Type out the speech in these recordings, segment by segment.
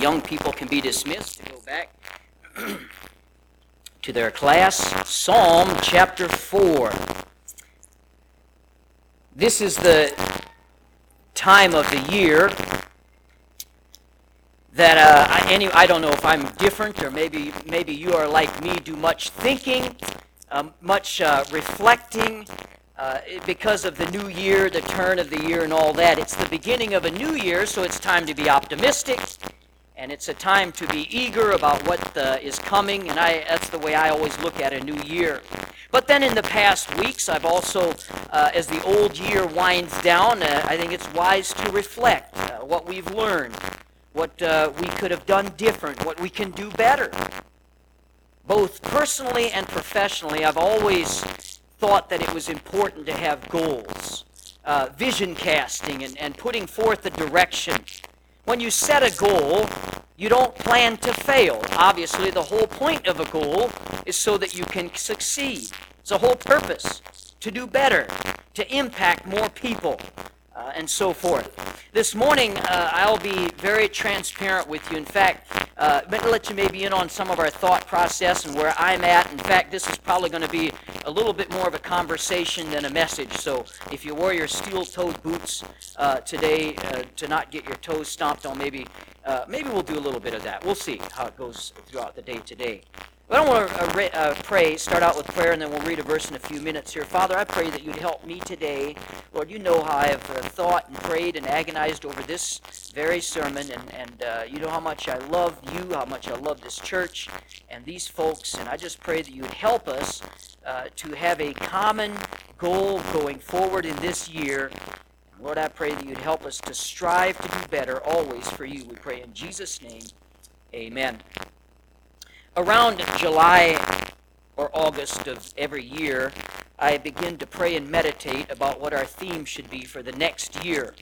Young people can be dismissed to go back to their class. Psalm chapter 4. This is the time of the year that uh, I, any, I don't know if I'm different or maybe maybe you are like me, do much thinking, um, much uh, reflecting, uh, because of the new year, the turn of the year, and all that. It's the beginning of a new year, so it's time to be optimistic and it's a time to be eager about what uh, is coming, and I, that's the way I always look at a new year. But then in the past weeks, I've also, uh, as the old year winds down, uh, I think it's wise to reflect uh, what we've learned, what uh, we could have done different, what we can do better. Both personally and professionally, I've always thought that it was important to have goals, vision casting, and, and putting forth a direction when you set a goal, you don't plan to fail. Obviously, the whole point of a goal is so that you can succeed. It's a whole purpose to do better, to impact more people, uh, and so forth. This morning, uh, I'll be very transparent with you. In fact, uh, to let you maybe in on some of our thought process and where I'm at. In fact, this is probably going to be a little bit more of a conversation than a message. So if you wore your steel-toed boots uh, today uh, to not get your toes stomped on, maybe uh, maybe we'll do a little bit of that. We'll see how it goes throughout the day today. I want to uh, uh, pray, start out with prayer, and then we'll read a verse in a few minutes here. Father, I pray that you'd help me today. Lord, you know how I have uh, thought and prayed and agonized over this very sermon, and, and uh, you know how much I love you, how much I love this church and these folks, and I just pray that you'd help us uh, to have a common goal going forward in this year. Lord, I pray that you'd help us to strive to do better always for you. We pray in Jesus' name. Amen around July or August of every year, I begin to pray and meditate about what our theme should be for the next year.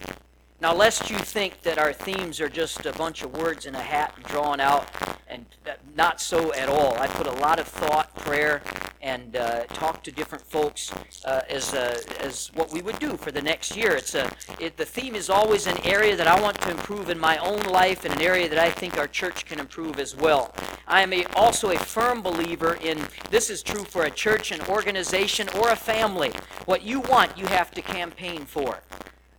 Now, lest you think that our themes are just a bunch of words in a hat drawn out, and not so at all. I put a lot of thought, prayer, and uh, talk to different folks uh, as uh, as what we would do for the next year. It's a it, the theme is always an area that I want to improve in my own life, and an area that I think our church can improve as well. I am a, also a firm believer in this is true for a church, an organization, or a family. What you want, you have to campaign for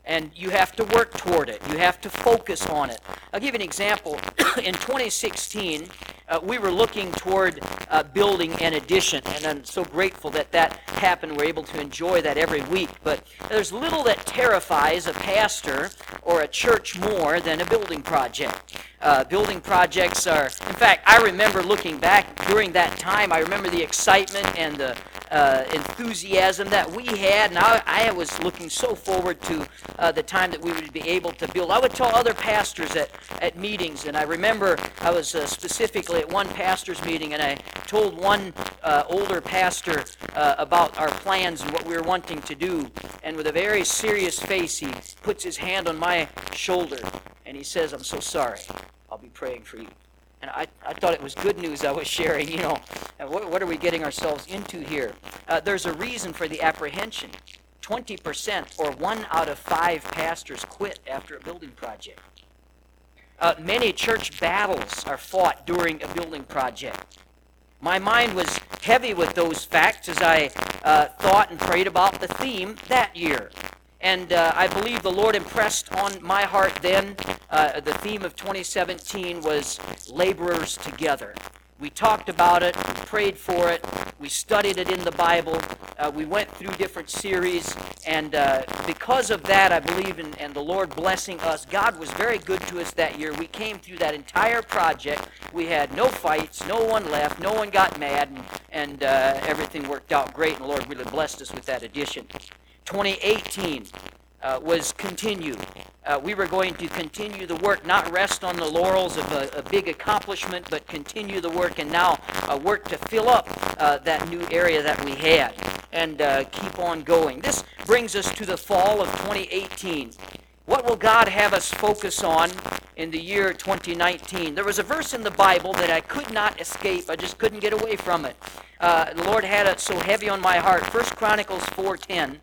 and you have to work toward it. You have to focus on it. I'll give you an example. in 2016, uh, we were looking toward uh, building an addition, and I'm so grateful that that happened. We're able to enjoy that every week. But there's little that terrifies a pastor or a church more than a building project. Uh, building projects are, in fact, I remember looking back during that time, I remember the excitement and the uh, enthusiasm that we had, and I, I, was looking so forward to uh, the time that we would be able to build. I would tell other pastors at, at meetings, and I remember I was uh, specifically at one pastor's meeting, and I told one uh, older pastor uh, about our plans and what we were wanting to do, and with a very serious face, he puts his hand on my shoulder, and he says, I'm so sorry. I'll be praying for you. And I, I thought it was good news I was sharing, you know. What, what are we getting ourselves into here? Uh, there's a reason for the apprehension. 20% or one out of five pastors quit after a building project. Uh, many church battles are fought during a building project. My mind was heavy with those facts as I uh, thought and prayed about the theme that year. And uh, I believe the Lord impressed on my heart then uh, the theme of 2017 was laborers together. We talked about it, we prayed for it, we studied it in the Bible, uh, we went through different series, and uh, because of that, I believe in and the Lord blessing us. God was very good to us that year. We came through that entire project. We had no fights, no one left, no one got mad, and, and uh, everything worked out great, and the Lord really blessed us with that addition. 2018 uh, was continued. Uh, we were going to continue the work, not rest on the laurels of a, a big accomplishment, but continue the work and now uh, work to fill up uh, that new area that we had and uh, keep on going. This brings us to the fall of 2018. What will God have us focus on in the year 2019? There was a verse in the Bible that I could not escape. I just couldn't get away from it. Uh, the Lord had it so heavy on my heart. First Chronicles 4:10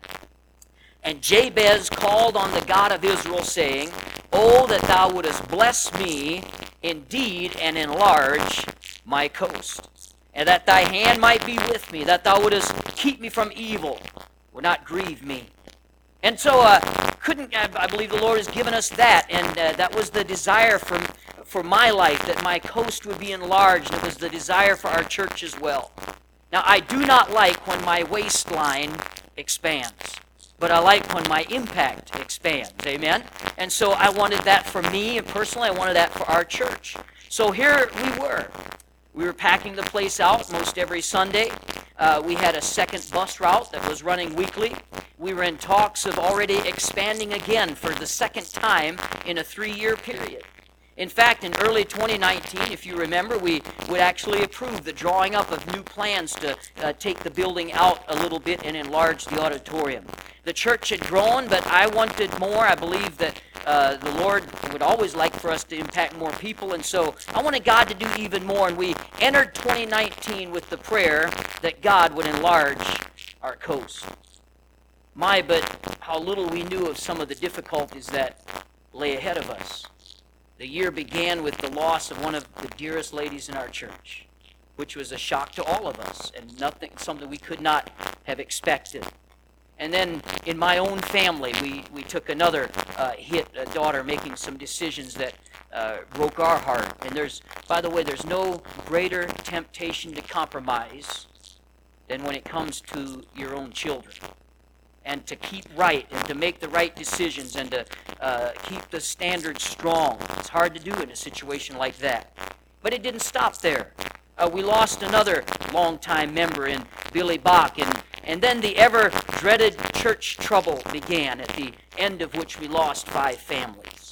And Jabez called on the God of Israel, saying, Oh, that thou wouldest bless me indeed and enlarge my coast, and that thy hand might be with me, that thou wouldest keep me from evil, would not grieve me. And so, uh, couldn't I believe the Lord has given us that, and uh, that was the desire for for my life that my coast would be enlarged. It was the desire for our church as well. Now, I do not like when my waistline expands, but I like when my impact expands. Amen? And so I wanted that for me, and personally, I wanted that for our church. So here we were. We were packing the place out most every Sunday. Uh, we had a second bus route that was running weekly. We were in talks of already expanding again for the second time in a three year period. In fact, in early 2019, if you remember, we would actually approve the drawing up of new plans to uh, take the building out a little bit and enlarge the auditorium. The church had grown, but I wanted more. I believe that uh, the Lord would always like for us to impact more people, and so I wanted God to do even more. And we entered 2019 with the prayer that God would enlarge our coast. My, but how little we knew of some of the difficulties that lay ahead of us. The year began with the loss of one of the dearest ladies in our church, which was a shock to all of us and nothing something we could not have expected. And then in my own family, we, we took another uh, hit, a daughter making some decisions that uh, broke our heart. And there's, by the way, there's no greater temptation to compromise than when it comes to your own children and to keep right and to make the right decisions and to uh, keep the standards strong. It's hard to do in a situation like that. But it didn't stop there. Uh, we lost another longtime member in Billy Bach, and, and then the ever dreaded church trouble began, at the end of which we lost five families.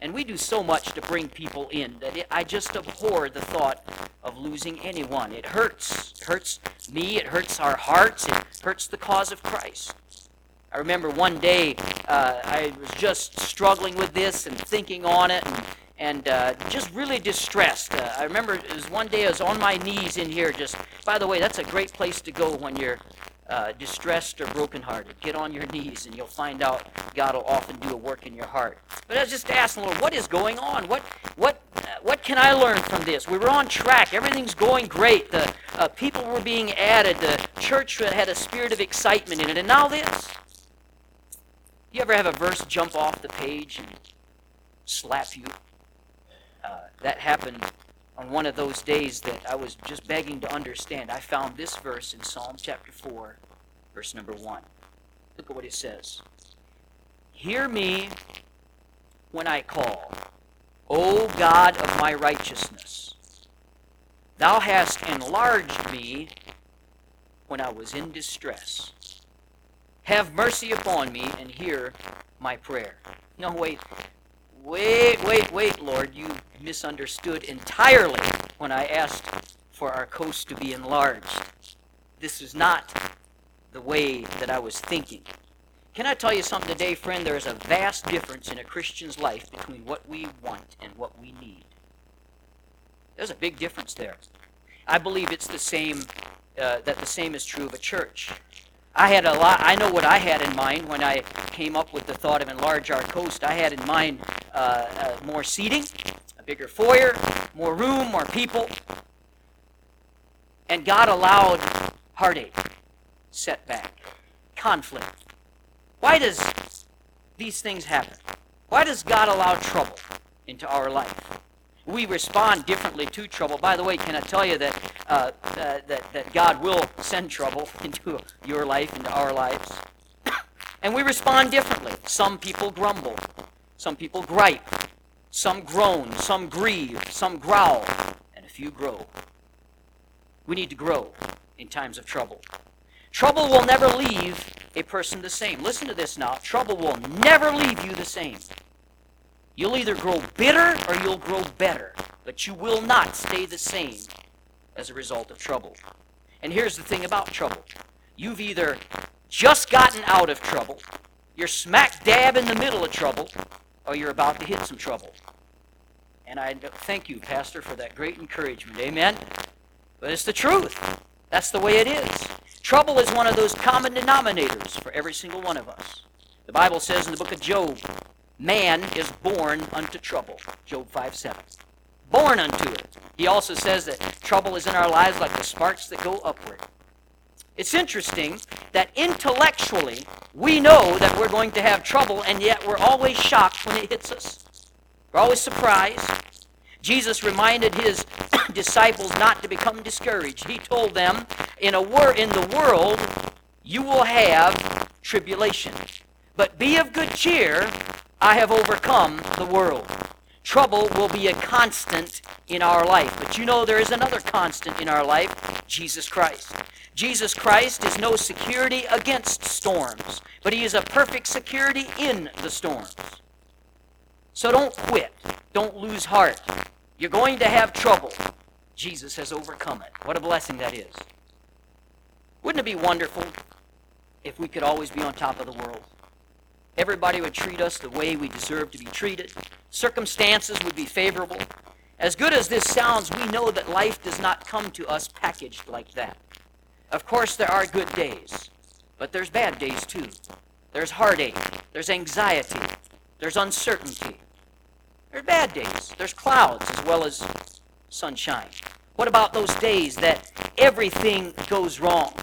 And we do so much to bring people in that it, I just abhor the thought of losing anyone. It hurts. It hurts me. It hurts our hearts. It hurts the cause of Christ. I remember one day uh, I was just struggling with this and thinking on it and, and uh, just really distressed. Uh, I remember it was one day I was on my knees in here. Just by the way, that's a great place to go when you're uh, distressed or brokenhearted. Get on your knees and you'll find out God will often do a work in your heart. But I was just asking Lord, what is going on? What what uh, what can I learn from this? We were on track. Everything's going great. The uh, people were being added. The church had a spirit of excitement in it, and now this. You ever have a verse jump off the page and slap you? Uh, that happened on one of those days that I was just begging to understand. I found this verse in Psalm chapter 4, verse number 1. Look at what it says. Hear me when I call, O God of my righteousness. Thou hast enlarged me when I was in distress. Have mercy upon me and hear my prayer. No, wait. Wait, wait, wait, misunderstood entirely when I asked for our coast to be enlarged. This is not the way that I was thinking. Can I tell you something today, friend? There is a vast difference in a Christian's life between what we want and what we need. There's a big difference there. I believe it's the same, uh, that the same is true of a church. I had a lot. I know what I had in mind when I came up with the thought of enlarge our coast. I had in mind uh, uh, more seating, bigger foyer, more room, more people, and God allowed heartache, setback, conflict. Why does these things happen? Why does God allow trouble into our life? we respond differently to trouble. By the way, can I tell you that, uh, that, that God will send trouble into your life, into our lives? And we respond differently. Some people grumble, some people gripe, some groan, some grieve, some growl, and a few grow. We need to grow in times of trouble. Trouble will never leave a person the same. Listen to this now. Trouble will never leave you the same. You'll either grow bitter or you'll grow better, but you will not stay the same as a result of trouble. And here's the thing about trouble you've either just gotten out of trouble, you're smack dab in the middle of trouble, or you're about to hit some trouble. And I thank you, Pastor, for that great encouragement. Amen? But it's the truth. That's the way it is. Trouble is one of those common denominators for every single one of us. The Bible says in the book of Job, man is born unto trouble. Job 5 7. Born unto it. He also says that trouble is in our lives like the sparks that go upward. It's interesting that intellectually we know that we're going to have trouble, and yet we're always shocked when it hits us. We're always surprised. Jesus reminded his disciples not to become discouraged. He told them, in, a wor- in the world you will have tribulation. But be of good cheer, I have overcome the world. Trouble will be a constant in our life. But you know there is another constant in our life Jesus Christ. Jesus Christ is no security against storms, but he is a perfect security in the storms. So don't quit. Don't lose heart. You're going to have trouble. Jesus has overcome it. What a blessing that is. Wouldn't it be wonderful if we could always be on top of the world? Everybody would treat us the way we deserve to be treated. Circumstances would be favorable. As good as this sounds, we know that life does not come to us packaged like that. Of course, there are good days, but there's bad days too. There's heartache, there's anxiety, there's uncertainty. There's bad days, there's clouds as well as sunshine. What about those days that everything goes wrong?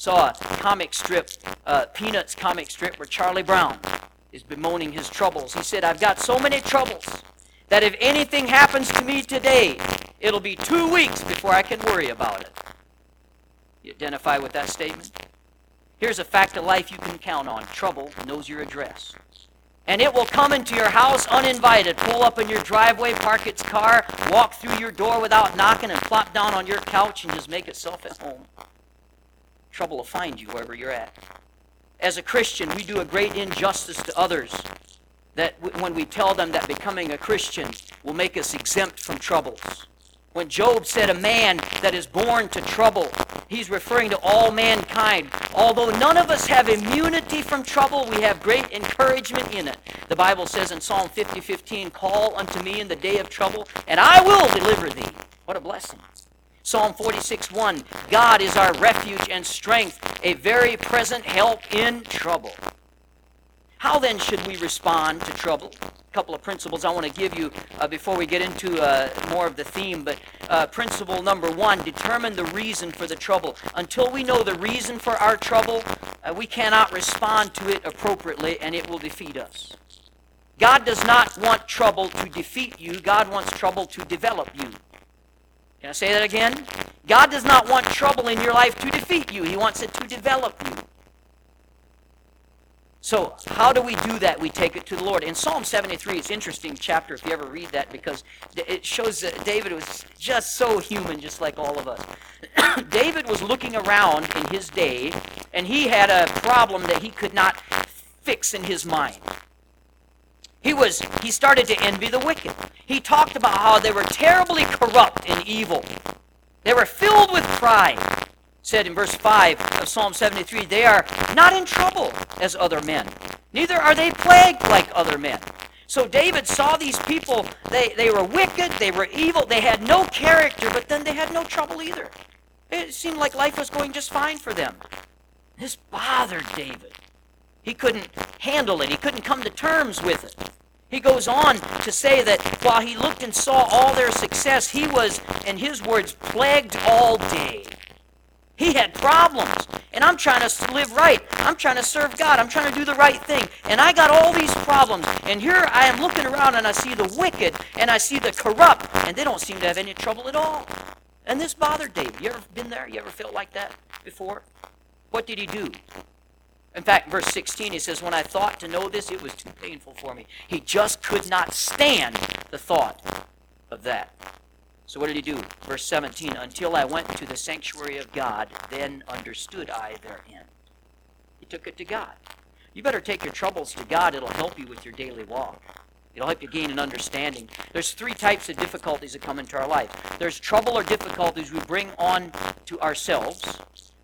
Saw a comic strip, uh, Peanuts comic strip, where Charlie Brown is bemoaning his troubles. He said, I've got so many troubles that if anything happens to me today, it'll be two weeks before I can worry about it. You identify with that statement? Here's a fact of life you can count on. Trouble knows your address. And it will come into your house uninvited, pull up in your driveway, park its car, walk through your door without knocking, and plop down on your couch and just make itself at home. Trouble will find you wherever you're at. As a Christian, we do a great injustice to others that when we tell them that becoming a Christian will make us exempt from troubles. When Job said a man that is born to trouble, he's referring to all mankind. Although none of us have immunity from trouble, we have great encouragement in it. The Bible says in Psalm 50, 15, Call unto me in the day of trouble, and I will deliver thee. What a blessing. Psalm 46, 1, God is our refuge and strength, a very present help in trouble. How then should we respond to trouble? A couple of principles I want to give you uh, before we get into uh, more of the theme. But uh, principle number one determine the reason for the trouble. Until we know the reason for our trouble, uh, we cannot respond to it appropriately and it will defeat us. God does not want trouble to defeat you, God wants trouble to develop you. Can I say that again? God does not want trouble in your life to defeat you, He wants it to develop you. So, how do we do that? We take it to the Lord. In Psalm 73, it's interesting chapter if you ever read that because it shows that David was just so human, just like all of us. David was looking around in his day, and he had a problem that he could not fix in his mind. He was he started to envy the wicked. He talked about how they were terribly corrupt and evil. They were filled with pride said in verse 5 of Psalm 73, they are not in trouble as other men, neither are they plagued like other men. So David saw these people, they, they were wicked, they were evil, they had no character, but then they had no trouble either. It seemed like life was going just fine for them. This bothered David. He couldn't handle it, he couldn't come to terms with it. He goes on to say that while he looked and saw all their success, he was, in his words, plagued all day. He had problems. And I'm trying to live right. I'm trying to serve God. I'm trying to do the right thing. And I got all these problems. And here I am looking around and I see the wicked and I see the corrupt. And they don't seem to have any trouble at all. And this bothered David. You ever been there? You ever felt like that before? What did he do? In fact, verse 16, he says, When I thought to know this, it was too painful for me. He just could not stand the thought of that. So what did he do? Verse 17, until I went to the sanctuary of God, then understood I therein. He took it to God. You better take your troubles to God. It'll help you with your daily walk. It'll help you gain an understanding. There's three types of difficulties that come into our life. There's trouble or difficulties we bring on to ourselves.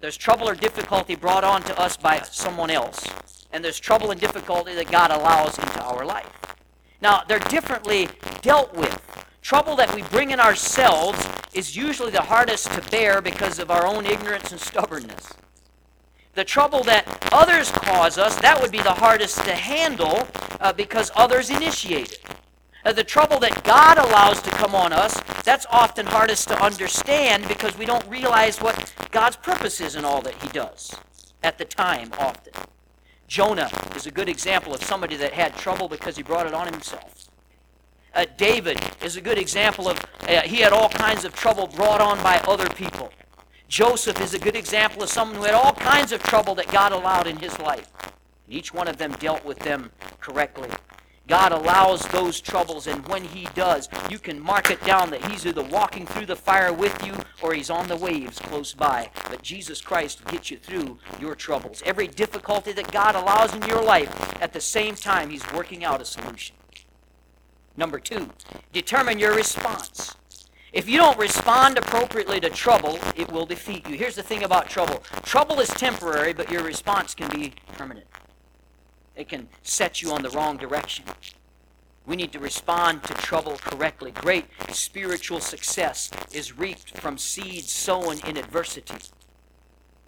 There's trouble or difficulty brought on to us by someone else. And there's trouble and difficulty that God allows into our life. Now, they're differently dealt with. Trouble that we bring in ourselves is usually the hardest to bear because of our own ignorance and stubbornness. The trouble that others cause us, that would be the hardest to handle uh, because others initiate it. Uh, the trouble that God allows to come on us, that's often hardest to understand because we don't realize what God's purpose is in all that He does at the time, often. Jonah is a good example of somebody that had trouble because he brought it on himself. Uh, David is a good example of uh, he had all kinds of trouble brought on by other people. Joseph is a good example of someone who had all kinds of trouble that God allowed in his life. And each one of them dealt with them correctly. God allows those troubles, and when He does, you can mark it down that He's either walking through the fire with you or He's on the waves close by. But Jesus Christ gets you through your troubles. Every difficulty that God allows in your life, at the same time, He's working out a solution. Number two, determine your response. If you don't respond appropriately to trouble, it will defeat you. Here's the thing about trouble trouble is temporary, but your response can be permanent it can set you on the wrong direction. We need to respond to trouble correctly. Great spiritual success is reaped from seeds sown in adversity.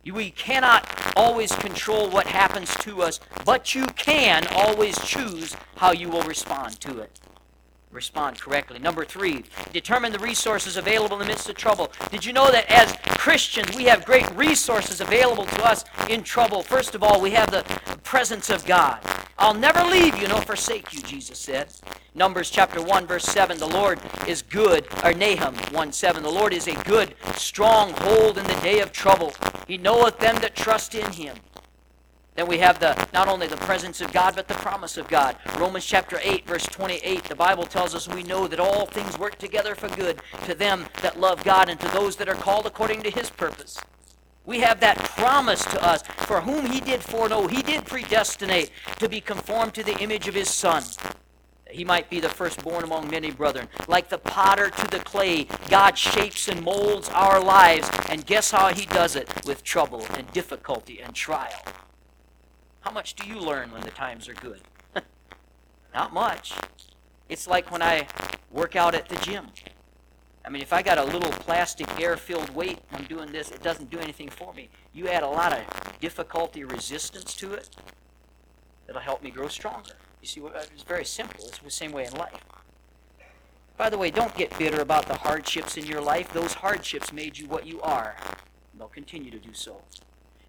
We cannot always control what happens to us, but you can always choose how you will respond to it. Respond correctly. Number three, determine the resources available in the midst of trouble. Did you know that as Christians, we have great resources available to us in trouble? First of all, we have the presence of God. I'll never leave you nor forsake you, Jesus said. Numbers chapter 1, verse 7, the Lord is good, or Nahum 1 7, the Lord is a good stronghold in the day of trouble. He knoweth them that trust in him. Then we have the not only the presence of God, but the promise of God. Romans chapter 8, verse 28, the Bible tells us we know that all things work together for good to them that love God and to those that are called according to his purpose. We have that promise to us, for whom he did foreknow, he did predestinate to be conformed to the image of his Son. He might be the firstborn among many brethren. Like the potter to the clay, God shapes and molds our lives, and guess how he does it? With trouble and difficulty and trial. How much do you learn when the times are good? Not much. It's like when I work out at the gym. I mean, if I got a little plastic air-filled weight, I'm doing this, it doesn't do anything for me. You add a lot of difficulty, resistance to it, it'll help me grow stronger. You see, it's very simple. It's the same way in life. By the way, don't get bitter about the hardships in your life. Those hardships made you what you are. and they'll continue to do so.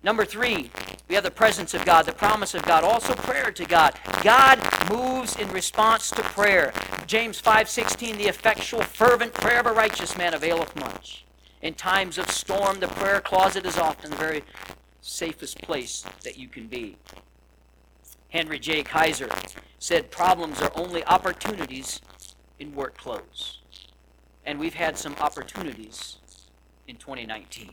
Number three, we have the presence of God, the promise of God, also prayer to God. God moves in response to prayer. James 5:16, the effectual, fervent prayer of a righteous man availeth much. In times of storm, the prayer closet is often the very safest place that you can be. Henry J. Kaiser said problems are only opportunities in work clothes. And we've had some opportunities in 2019.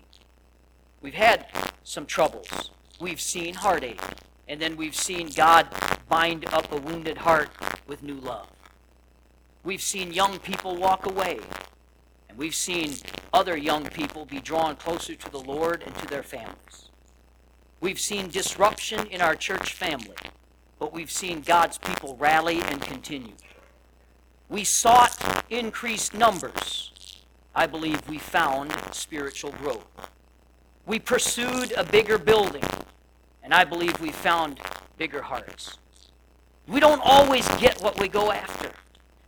We've had some troubles. We've seen heartache. And then we've seen God bind up a wounded heart with new love. We've seen young people walk away. And we've seen other young people be drawn closer to the Lord and to their families. We've seen disruption in our church family, but we've seen God's people rally and continue. We sought increased numbers. I believe we found spiritual growth. We pursued a bigger building, and I believe we found bigger hearts. We don't always get what we go after.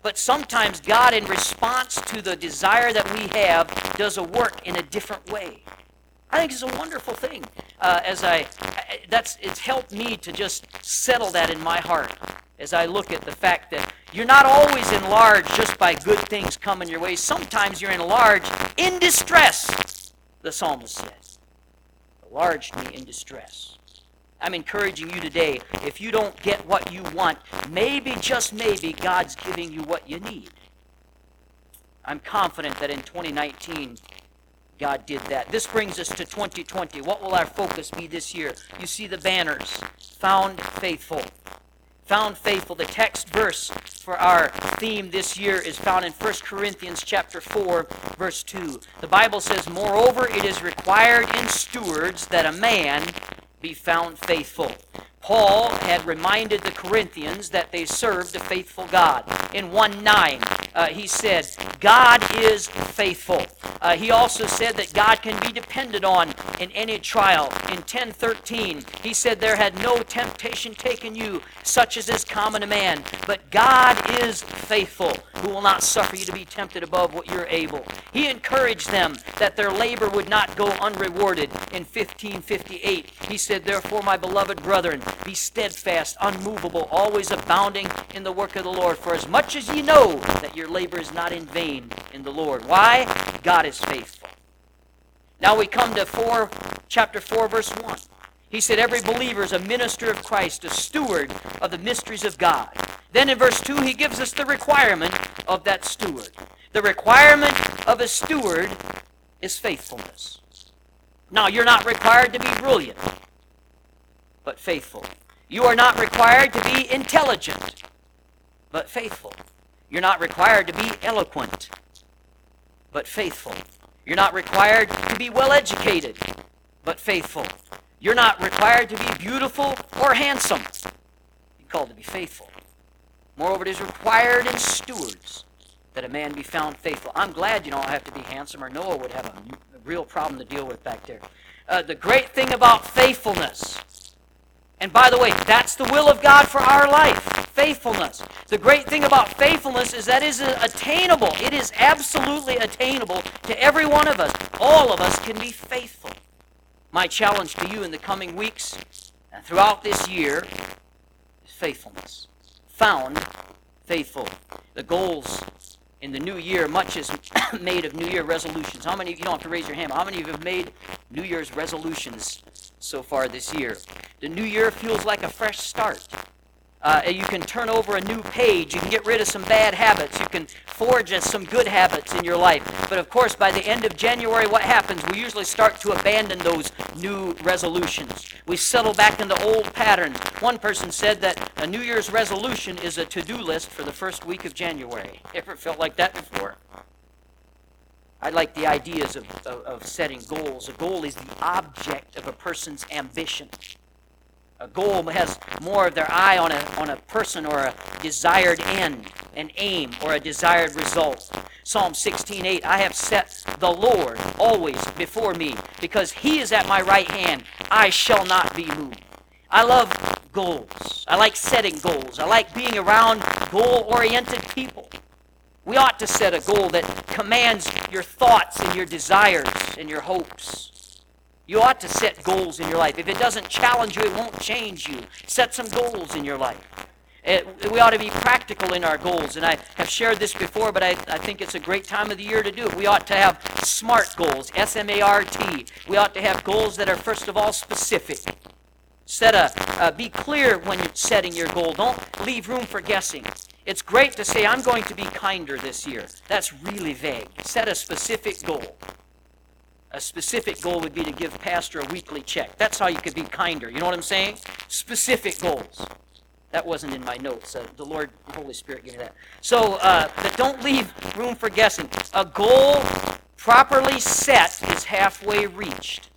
But sometimes God, in response to the desire that we have, does a work in a different way. I think it's a wonderful thing. Uh, as I, that's it's helped me to just settle that in my heart as I look at the fact that you're not always enlarged just by good things coming your way. Sometimes you're enlarged in distress. The psalmist said enlarged me in distress. I'm encouraging you today, if you don't get what you want, maybe, just maybe, God's giving you what you need. I'm confident that in 2019, God did that. This brings us to 2020. What will our focus be this year? You see the banners. Found faithful found faithful. The text verse for our theme this year is found in 1 Corinthians chapter 4 verse 2. The Bible says, "Moreover, it is required in stewards that a man be found faithful." Paul had reminded the Corinthians that they served a faithful God. In 1 9, uh, he said, God is faithful, Uh, he also said that God can be depended on in any trial. In 10:13, he said, "There had no temptation taken you, such as is common to man, but God is faithful, who will not suffer you to be tempted above what you're able." He encouraged them that their labor would not go unrewarded. In 15:58, he said, "Therefore, my beloved brethren, be steadfast, unmovable, always abounding in the work of the Lord, for as much as ye know that your labor is not in vain in the Lord." Why? God is faithful. Now we come to 4 chapter 4 verse 1. He said every believer is a minister of Christ, a steward of the mysteries of God. Then in verse 2 he gives us the requirement of that steward. The requirement of a steward is faithfulness. Now you're not required to be brilliant, but faithful. You are not required to be intelligent, but faithful. You're not required to be eloquent, but faithful. You're not required to be well educated, but faithful. You're not required to be beautiful or handsome. You're called to be faithful. Moreover, it is required in stewards that a man be found faithful. I'm glad you don't have to be handsome, or Noah would have a, real problem to deal with back there. Uh, the great thing about faithfulness and by the way, that's the will of God for our life faithfulness. The great thing about faithfulness is that it is attainable. It is absolutely attainable to every one of us. All of us can be faithful. My challenge to you in the coming weeks and throughout this year is faithfulness. Found faithful. The goals in the new year, much is made of New Year resolutions. How many, of you don't have to raise your hand, how many of you have made New Year's resolutions so far this year? The new year feels like a fresh start. Uh, you can turn over a new page. You can get rid of some bad habits. You can forge some good habits in your life. But of course, by the end of January, what happens? We usually start to abandon those new resolutions. We settle back into old patterns. One person said that a New Year's resolution is a to do list for the first week of January. Ever felt like that before? I like the ideas of, of, of setting goals. A goal is the object of a person's ambition a goal has more of their eye on a, on a person or a desired end, an aim, or a desired result. Psalm 16:8 I have set the Lord always before me because he is at my right hand I shall not be moved. I love goals. I like setting goals. I like being around goal-oriented people. We ought to set a goal that commands your thoughts and your desires and your hopes. You ought to set goals in your life. If it doesn't challenge you, it won't change you. Set some goals in your life. It, we ought to be practical in our goals. And I have shared this before, but I, I think it's a great time of the year to do it. We ought to have SMART goals, S M A R T. We ought to have goals that are, first of all, specific. Set a, uh, be clear when you're setting your goal. Don't leave room for guessing. It's great to say, I'm going to be kinder this year. That's really vague. Set a specific goal. A specific goal would be to give pastor a weekly check. That's how you could be kinder. You know what I'm saying? Specific goals. That wasn't in my notes. Uh, the Lord, the Holy Spirit gave me that. So, uh, but don't leave room for guessing. A goal properly set is halfway reached.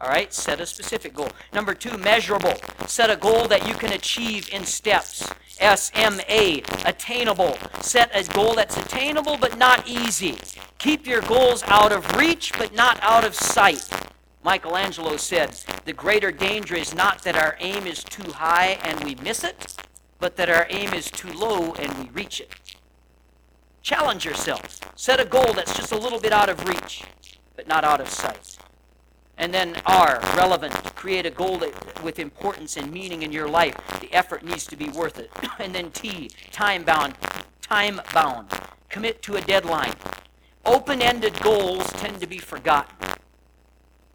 All right, set a specific goal. Number two, measurable. Set a goal that you can achieve in steps. SMA, attainable. Set a goal that's attainable but not easy. Keep your goals out of reach but not out of sight. Michelangelo said, The greater danger is not that our aim is too high and we miss it, but that our aim is too low and we reach it. Challenge yourself. Set a goal that's just a little bit out of reach, but not out of sight. And then R, relevant. Create a goal with importance and meaning in your life. The effort needs to be worth it. and then T, time bound. Time bound. Commit to a deadline. Open ended goals tend to be forgotten.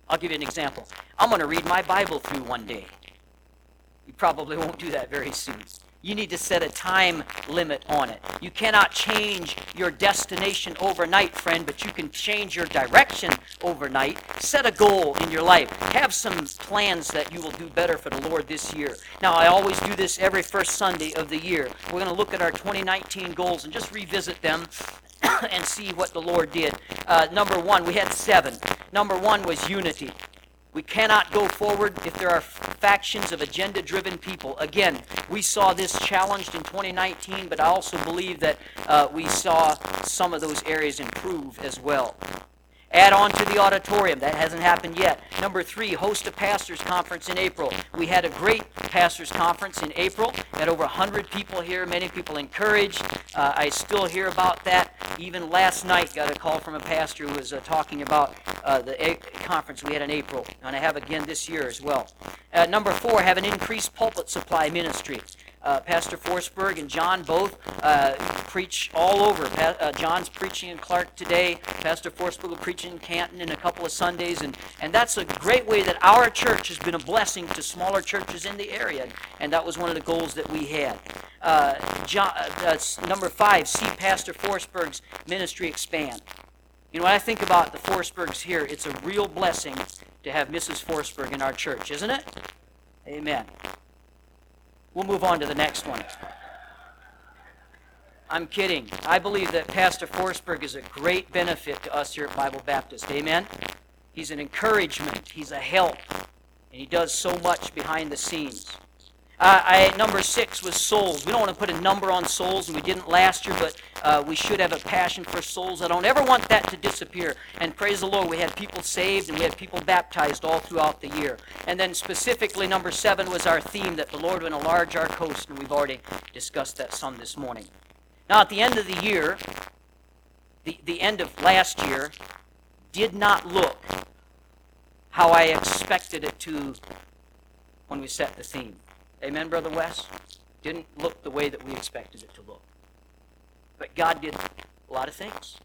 I'll give you an example. I'm going to read my Bible through one day. You probably won't do that very soon. You need to set a time limit on it. You cannot change your destination overnight, friend, but you can change your direction overnight. Set a goal in your life. Have some plans that you will do better for the Lord this year. Now, I always do this every first Sunday of the year. We're going to look at our 2019 goals and just revisit them and see what the Lord did. Uh, number one, we had seven. Number one was unity. We cannot go forward if there are factions of agenda driven people. Again, we saw this challenged in 2019, but I also believe that uh, we saw some of those areas improve as well. Add on to the auditorium. That hasn't happened yet. Number three, host a pastors' conference in April. We had a great pastors' conference in April. Had over 100 people here, many people encouraged. Uh, I still hear about that. Even last night, got a call from a pastor who was uh, talking about uh, the a- conference we had in April, and I have again this year as well. Uh, number four, have an increased pulpit supply ministry. Uh, Pastor Forsberg and John both uh, preach all over. Pa- uh, John's preaching in Clark today. Pastor Forsberg will preach in Canton in a couple of Sundays, and, and that's a great way that our church has been a blessing to smaller churches in the area, and that was one of the goals that we had. Uh, John, uh, number five, see Pastor Forsberg's ministry expand. You know, when I think about the Forsbergs here, it's a real blessing to have Mrs. Forsberg in our church, isn't it? Amen. We'll move on to the next one. I'm kidding. I believe that Pastor Forsberg is a great benefit to us here at Bible Baptist. Amen? He's an encouragement, he's a help, and he does so much behind the scenes. Uh, I, number six was souls. We don't want to put a number on souls, and we didn't last year, but uh, we should have a passion for souls. I don't ever want that to disappear. And praise the Lord, we had people saved and we had people baptized all throughout the year. And then specifically, number seven was our theme that the Lord would enlarge our coast, and we've already discussed that some this morning. Now, at the end of the year, the, the end of last year, did not look how I expected it to when we set the theme. Amen, Brother Wes? Didn't look the way that we expected it to look. But God did a lot of things.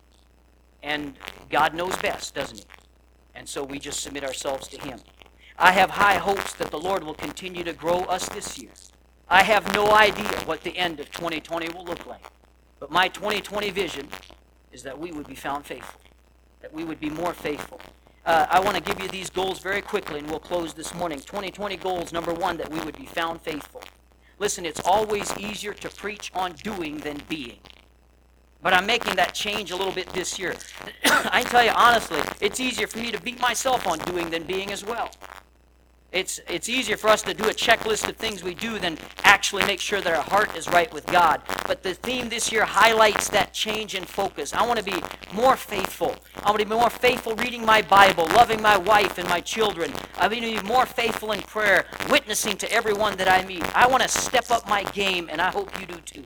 And God knows best, doesn't He? And so we just submit ourselves to Him. I have high hopes that the Lord will continue to grow us this year. I have no idea what the end of 2020 will look like. But my 2020 vision is that we would be found faithful, that we would be more faithful, uh, I want to give you these goals very quickly, and we'll close this morning. 2020 goals number one, that we would be found faithful. Listen, it's always easier to preach on doing than being. But I'm making that change a little bit this year. I tell you honestly, it's easier for me to beat myself on doing than being as well. It's, it's easier for us to do a checklist of things we do than actually make sure that our heart is right with God. But the theme this year highlights that change in focus. I want to be more faithful. I want to be more faithful reading my Bible, loving my wife and my children. I want to be more faithful in prayer, witnessing to everyone that I meet. I want to step up my game, and I hope you do too.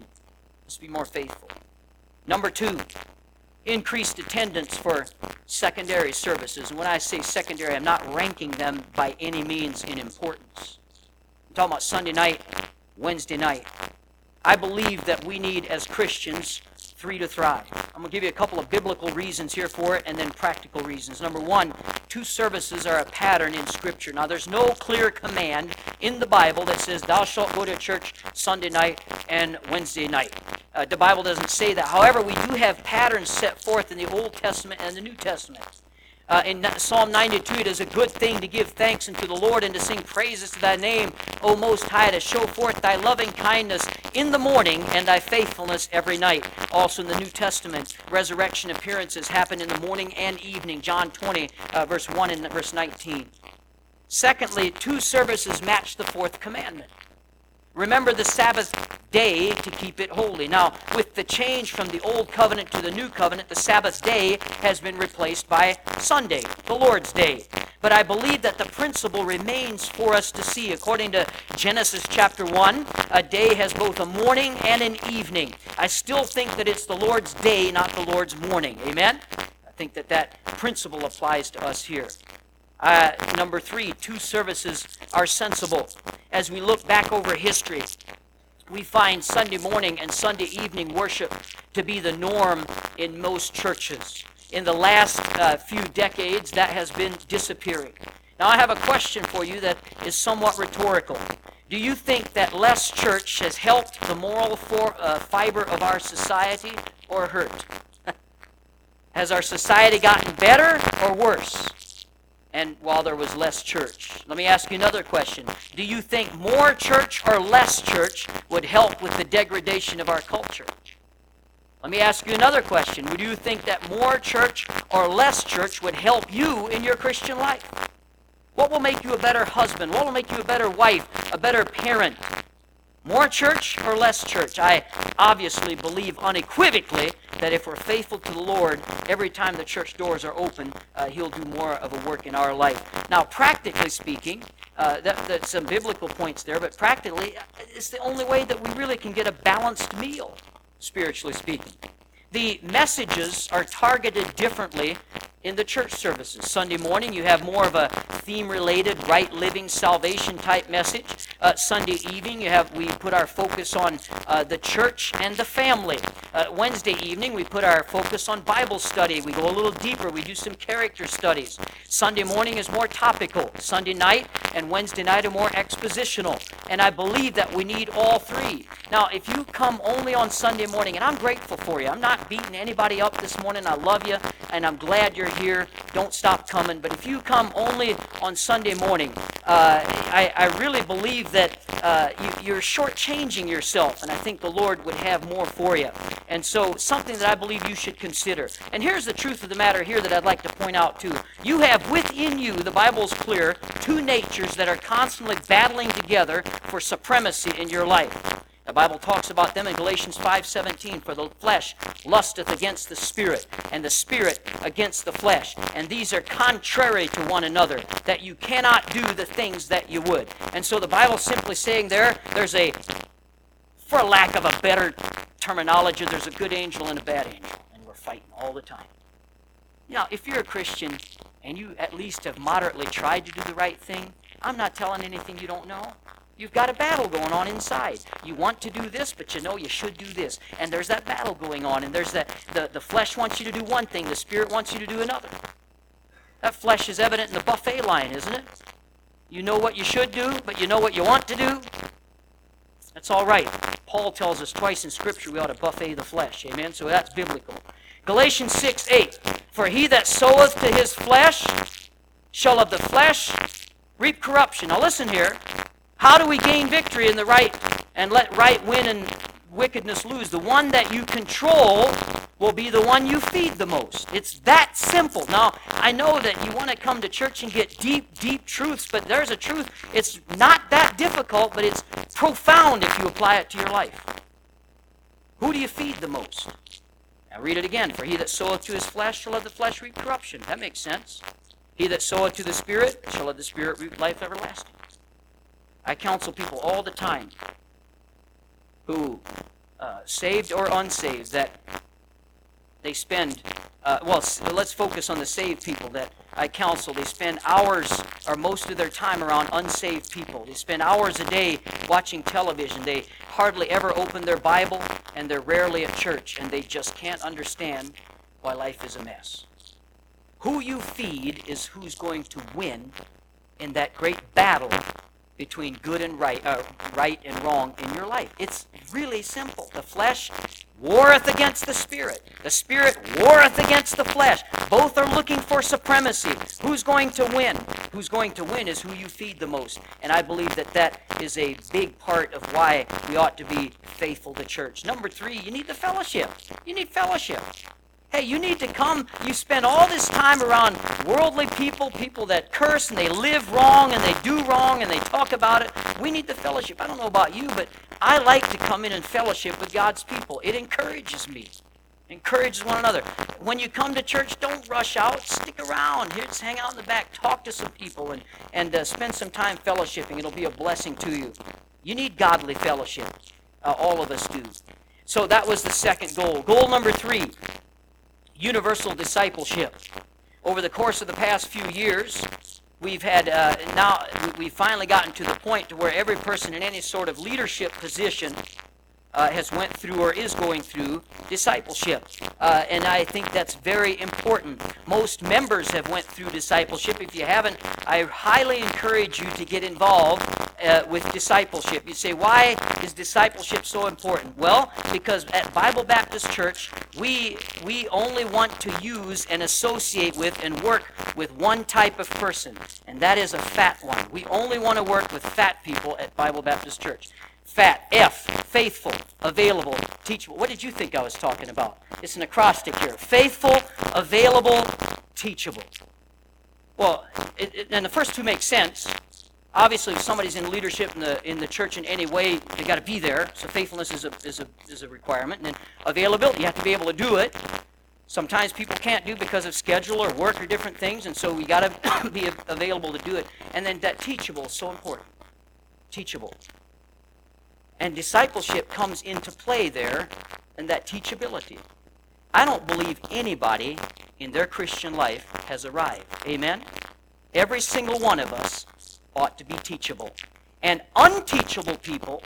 Let's be more faithful. Number two, increased attendance for secondary services. And when I say secondary, I'm not ranking them by any means in importance. I'm talking about Sunday night, Wednesday night. I believe that we need, as Christians, three to thrive. I'm going to give you a couple of biblical reasons here for it and then practical reasons. Number one, two services are a pattern in Scripture. Now, there's no clear command in the Bible that says, Thou shalt go to church Sunday night and Wednesday night. Uh, the Bible doesn't say that. However, we do have patterns set forth in the Old Testament and the New Testament. Uh, in Psalm 92, it is a good thing to give thanks unto the Lord and to sing praises to thy name, O Most High, to show forth thy loving kindness in the morning and thy faithfulness every night. Also in the New Testament, resurrection appearances happen in the morning and evening. John 20, uh, verse 1 and verse 19. Secondly, two services match the fourth commandment. Remember the Sabbath day to keep it holy. Now, with the change from the Old Covenant to the New Covenant, the Sabbath day has been replaced by Sunday, the Lord's day. But I believe that the principle remains for us to see. According to Genesis chapter 1, a day has both a morning and an evening. I still think that it's the Lord's day, not the Lord's morning. Amen? I think that that principle applies to us here. Uh, number three, two services are sensible. As we look back over history, we find Sunday morning and Sunday evening worship to be the norm in most churches. In the last uh, few decades, that has been disappearing. Now, I have a question for you that is somewhat rhetorical. Do you think that less church has helped the moral for, uh, fiber of our society or hurt? has our society gotten better or worse? And while there was less church. Let me ask you another question. Do you think more church or less church would help with the degradation of our culture? Let me ask you another question. Would you think that more church or less church would help you in your Christian life? What will make you a better husband? What will make you a better wife, a better parent? More church or less church? I obviously believe unequivocally that if we're faithful to the Lord, every time the church doors are open, uh, He'll do more of a work in our life. Now, practically speaking, uh, that, that's some biblical points there, but practically, uh, it's the only way that we really can get a balanced meal, spiritually speaking. The messages are targeted differently in the church services. Sunday morning, you have more of a theme-related, right living, salvation type message. Uh, Sunday evening, you have we put our focus on uh, the church and the family. Uh, Wednesday evening, we put our focus on Bible study. We go a little deeper. We do some character studies. Sunday morning is more topical. Sunday night and Wednesday night are more expositional. And I believe that we need all three. Now, if you come only on Sunday morning, and I'm grateful for you, I'm not beating anybody up this morning. I love you, and I'm glad you're here. Don't stop coming. But if you come only on Sunday morning, uh, I, I, really believe that uh, you, are shortchanging yourself, and I think the Lord would have more for you. And so, something that I believe you should consider. And here's the truth of the matter here that I'd like to point out too. You have within you, the Bible's clear, two natures that are constantly battling together for supremacy in your life. The Bible talks about them in Galatians 5:17 for the flesh lusteth against the spirit and the spirit against the flesh and these are contrary to one another that you cannot do the things that you would. And so the Bible's simply saying there there's a for lack of a better terminology there's a good angel and a bad angel and we're fighting all the time. Now, if you're a Christian and you at least have moderately tried to do the right thing, I'm not telling anything you don't know. You've got a battle going on inside. You want to do this, but you know you should do this. And there's that battle going on, and there's that the, the flesh wants you to do one thing, the spirit wants you to do another. That flesh is evident in the buffet line, isn't it? You know what you should do, but you know what you want to do. That's all right. Paul tells us twice in Scripture we ought to buffet the flesh. Amen? So that's biblical. Galatians 6 8. For he that soweth to his flesh shall of the flesh reap corruption. Now listen here. How do we gain victory in the right and let right win and wickedness lose? The one that you control will be the one you feed the most. It's that simple. Now, I know that you want to come to church and get deep, deep truths, but there's a truth. It's not that difficult, but it's profound if you apply it to your life. Who do you feed the most? Now read it again. For he that soweth to his flesh shall of the flesh reap corruption. That makes sense. He that soweth to the Spirit shall of the Spirit reap life everlasting. I counsel people all the time who, uh, saved or unsaved, that they spend, uh, well, let's focus on the saved people that I counsel. They spend hours or most of their time around unsaved people. They spend hours a day watching television. They hardly ever open their Bible, and they're rarely at church, and they just can't understand why life is a mess. Who you feed is who's going to win in that great battle between good and right, uh, right and wrong in your life. It's really simple. The flesh warreth against the spirit. The spirit warreth against the flesh. Both are looking for supremacy. Who's going to win? Who's going to win is who you feed the most. And I believe that that is a big part of why we ought to be faithful to church. Number three, you need the fellowship. You need fellowship. Hey, you need to come. You spend all this time around worldly people, people that curse and they live wrong and they do wrong and they talk about it. We need the fellowship. I don't know about you, but I like to come in and fellowship with God's people. It encourages me. Encourages one another. When you come to church, don't rush out. Stick around. Just hang out in the back. Talk to some people and, and uh, spend some time fellowshipping. It'll be a blessing to you. You need godly fellowship. Uh, all of us do. So that was the second goal. Goal number three universal discipleship. Over the course of the past few years, we've had uh, now we've finally gotten to the point to where every person in any sort of leadership position uh, has went through or is going through discipleship. Uh, and i think that's very important. Most members have went through discipleship. If you haven't i highly encourage you to get involved uh, with discipleship. You say why is discipleship so important? Well because at bible baptist church we we only want to use and associate with and work with one type of person and that is a fat one. We only want to work with fat people at bible baptist church. Fat, F, faithful, available, teachable. What did you think I was talking about? It's an acrostic here. Faithful, available, teachable. Well, it, it, and the first two make sense. obviously, if somebody's in leadership in the, in the church in any way, they got to be there. So faithfulness is a, is, a, is a requirement. And then availability, you have to be able to do it. Sometimes people can't do because of schedule or work or different things, and so we got to be available to do it. And then that teachable is so important. Teachable. And discipleship comes into play there, and that teachability. I don't believe anybody in their Christian life has arrived. Amen? Every single one of us ought to be teachable. And unteachable people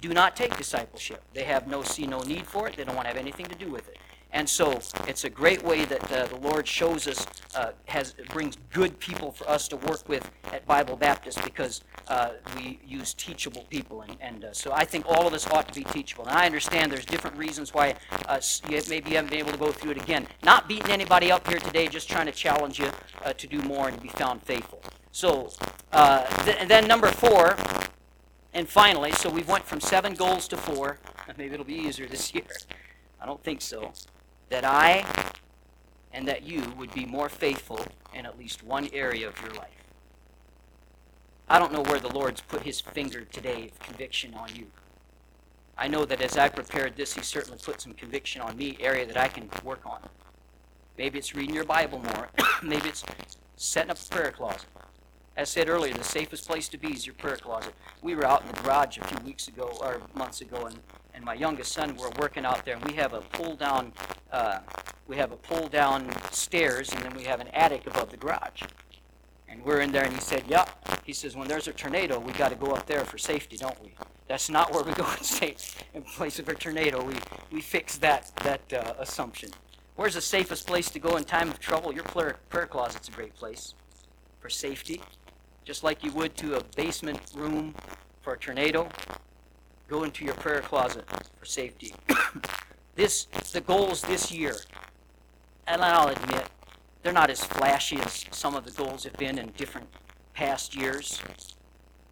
do not take discipleship. They have no see no need for it. They don't want to have anything to do with it. And so it's a great way that uh, the Lord shows us, uh, has brings good people for us to work with at Bible Baptist because uh, we use teachable people. And, and uh, so I think all of us ought to be teachable. And I understand there's different reasons why uh, you maybe you haven't been able to go through it again. Not beating anybody up here today, just trying to challenge you uh, to do more and to be found faithful. So th- and then number four, and finally, so we've went from seven goals to four. Maybe it'll be easier this year. I don't think so that I and that you would be more faithful in at least one area of your life. I don't know where the Lord's put his finger today of conviction on you. I know that as I prepared this, he certainly put some conviction on me, area that I can work on. Maybe it's reading your Bible more. Maybe it's setting up a prayer closet. As I said earlier, the safest place to be is your prayer closet. We were out in the garage a few weeks ago, or months ago, and and my youngest son were working out there, and we have a pull down, uh, we have a pull down stairs, and then we have an attic above the garage. And we're in there, and he said, "Yeah." He says, "When there's a tornado, we got to go up there for safety, don't we?" That's not where we go and stay in place of a tornado. We we fix that that uh, assumption. Where's the safest place to go in time of trouble? Your prayer, prayer closet's a great place for safety, just like you would to a basement room for a tornado go into your prayer closet for safety. this the goals this year, and I'll admit, they're not as flashy as some of the goals have been in different past years,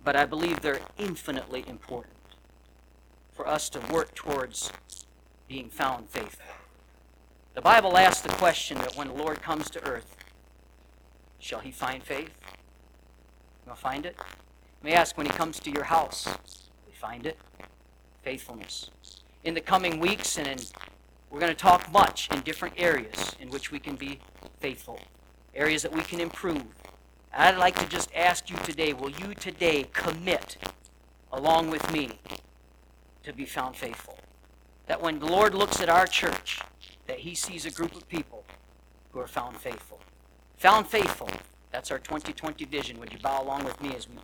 but I believe they're infinitely important for us to work towards being found faithful. The Bible asks the question that when the Lord comes to earth, shall he find faith? You'll find it? May ask when he comes to your house, find it? faithfulness. In the coming weeks, and in, we're going to talk much in different areas in which we can be faithful, areas that we can improve. I'd like to just ask you today will you today commit along with me to be found faithful? That when the Lord looks at our church, that he sees a group of people who are found faithful. Found faithful. That's our 2020 vision. Would you bow along with me as we